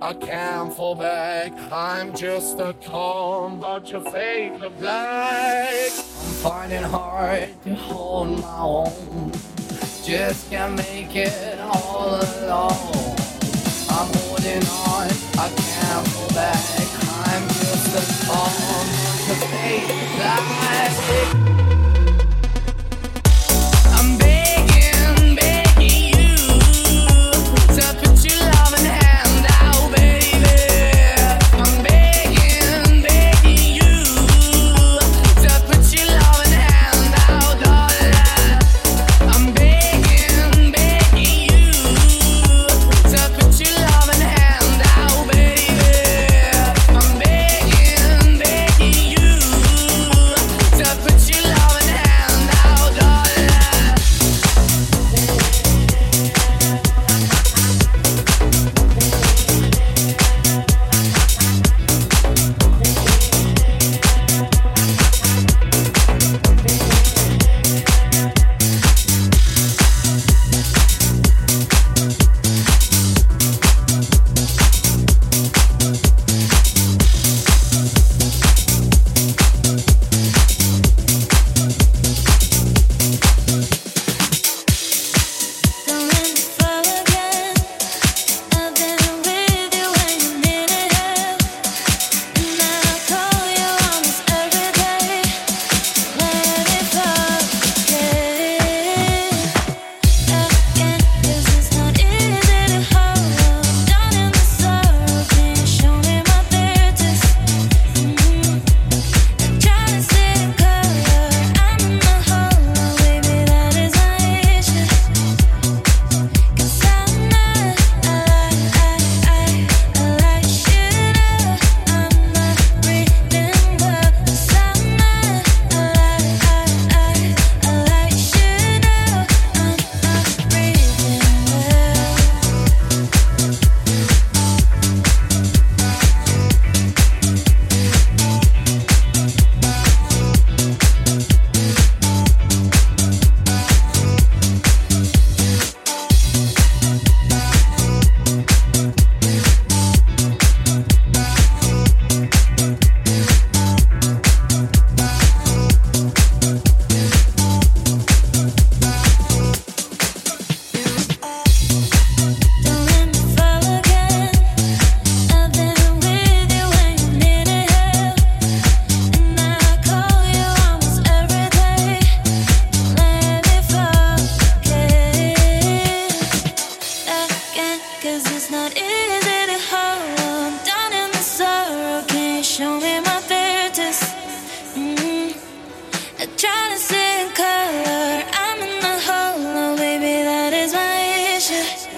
I can't fall back. I'm just a calm, but your fate of black. I'm finding hard to hold my own. Just can't make it all alone. I'm holding on, I can't fall back. I'm just a calm, but your fate of black. you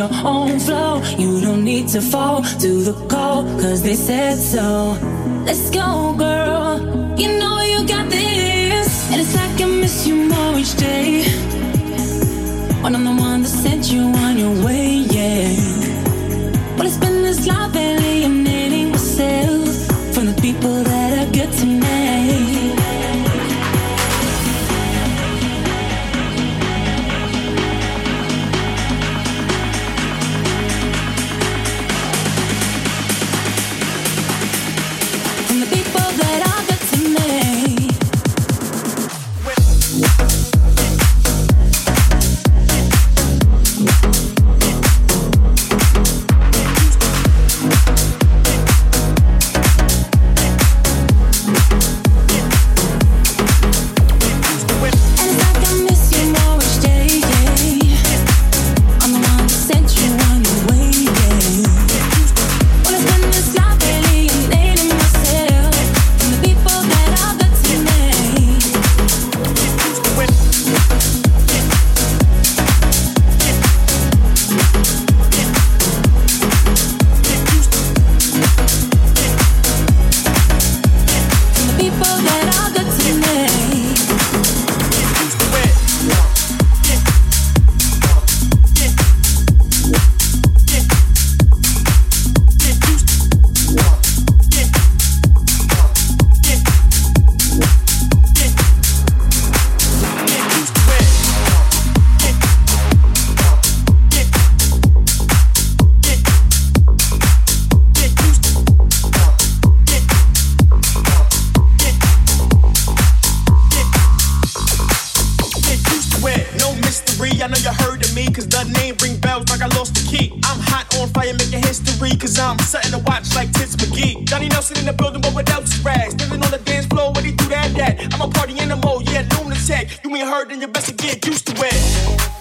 your own flow. You don't need to fall to the call, cause they said so. Let's go, girl. You know you got this. And it's like I miss you more each day. When I'm the get used to it.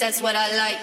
That's what I like.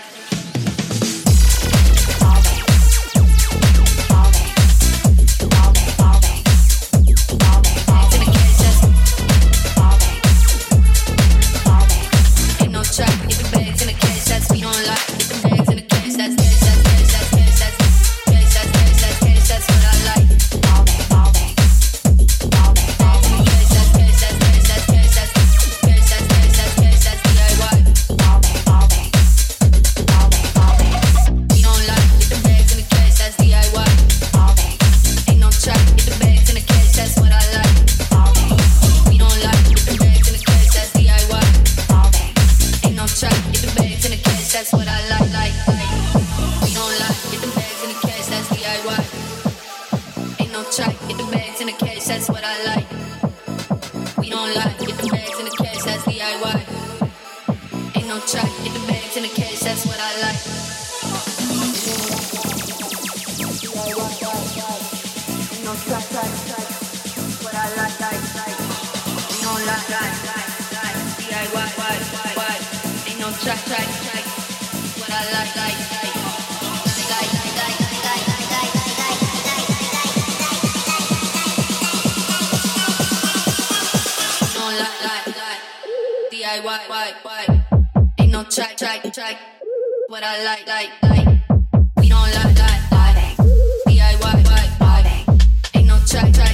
track, get the bags in the cash, that's what I like. No track, track, track, what I like, like, like. No DIY. Ain't no track, track, track, what I like, like. track, track, track. What I like, like, like. We don't like, like, like. DIY, like, like. Ain't no track, track.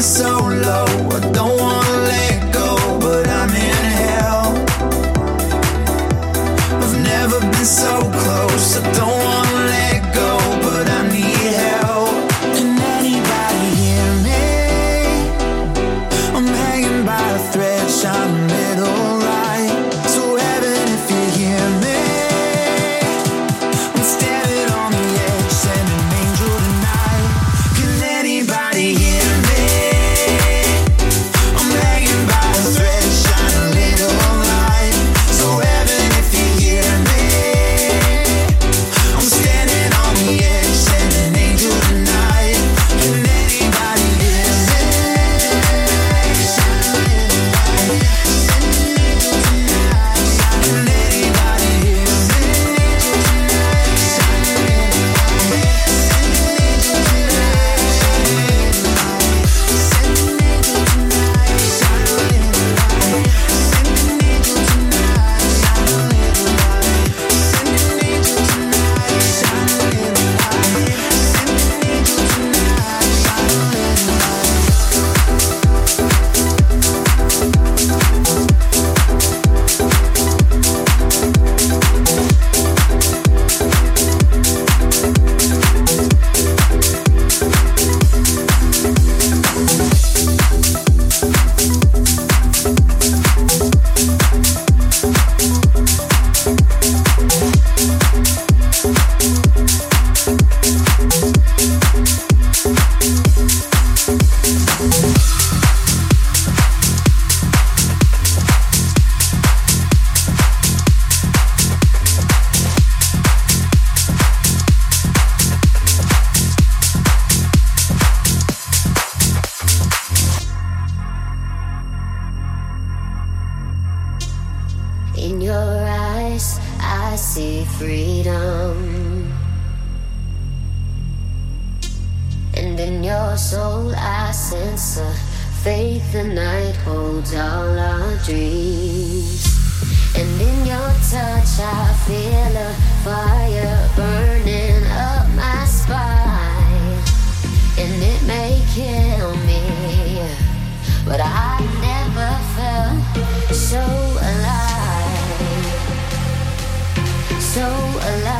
so the night holds all our dreams. And in your touch, I feel a fire burning up my spine. And it may kill me, but I never felt so alive. So alive.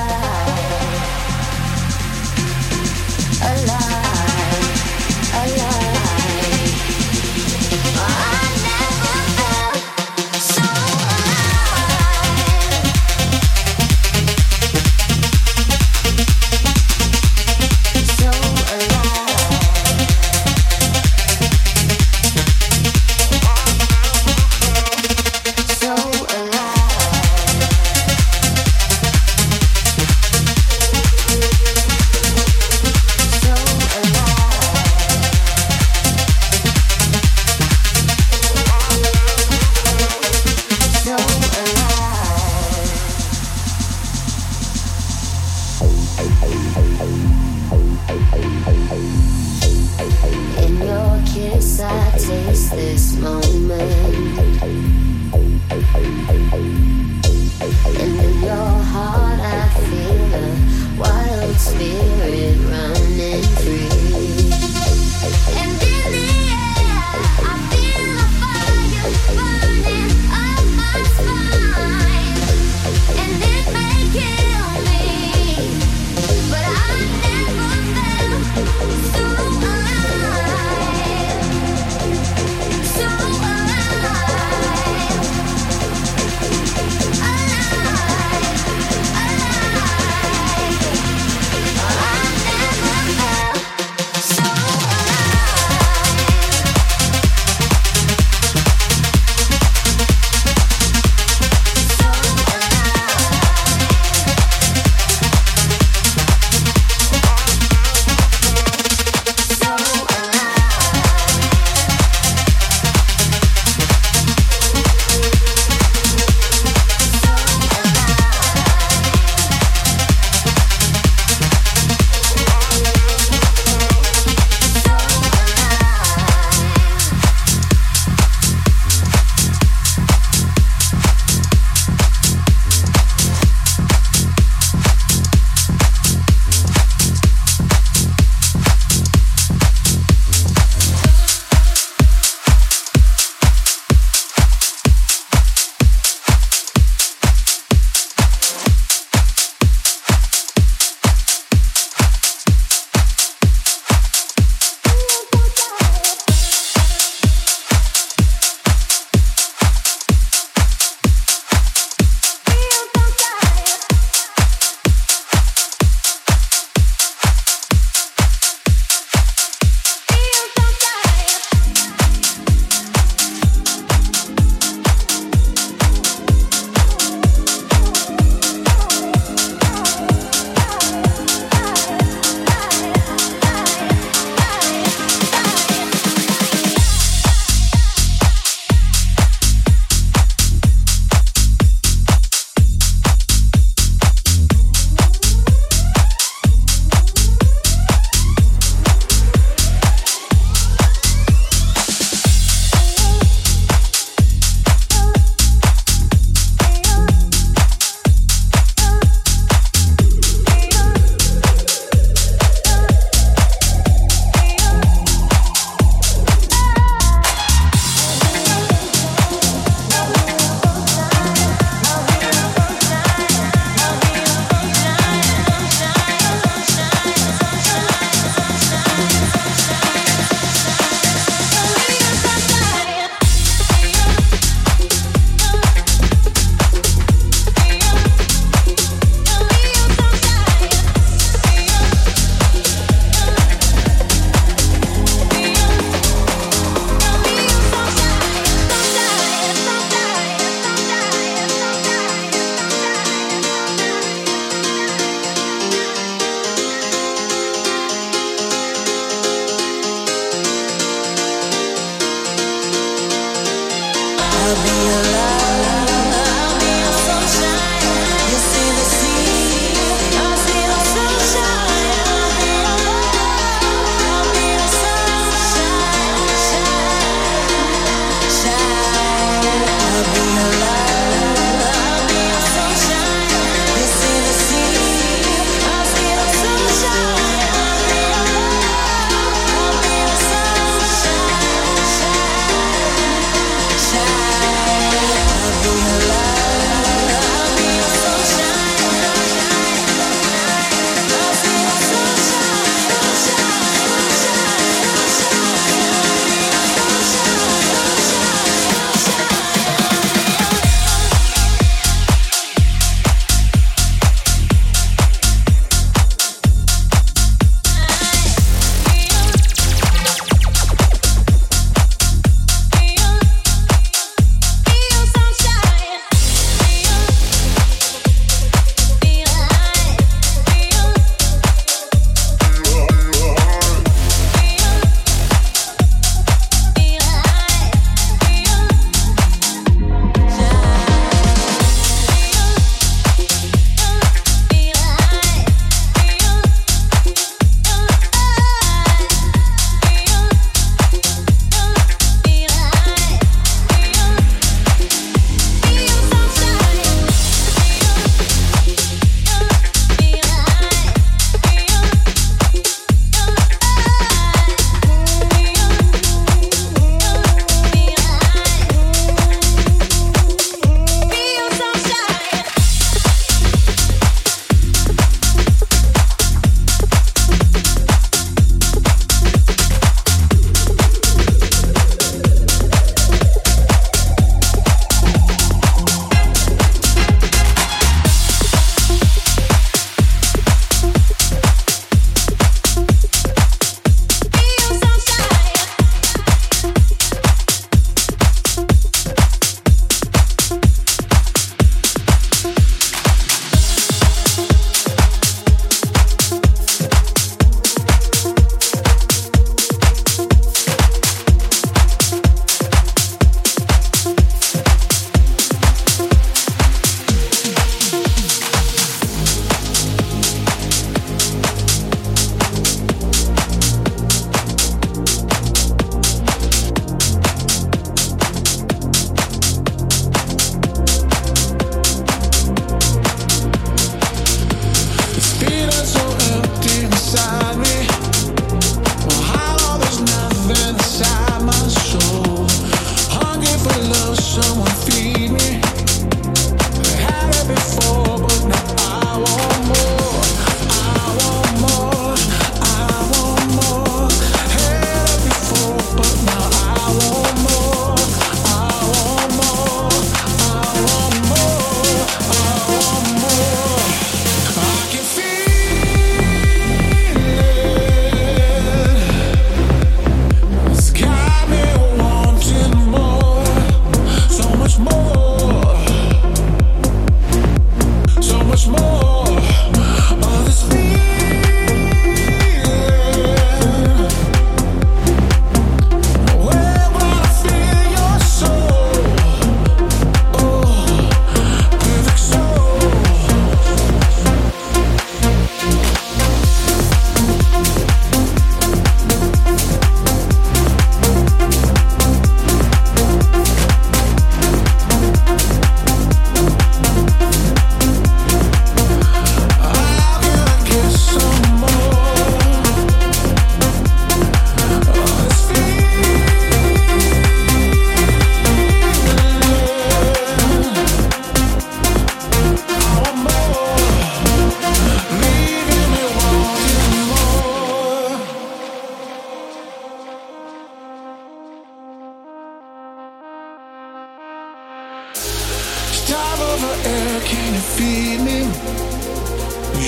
Can you feed me?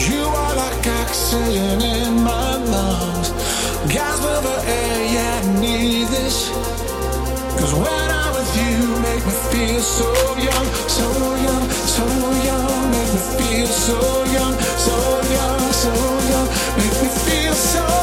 You are like oxygen in my lungs. Gasp of air, yeah, I need this. Cause when I'm with you, make me feel so young, so young, so young. Make me feel so young, so young, so young. Make me feel so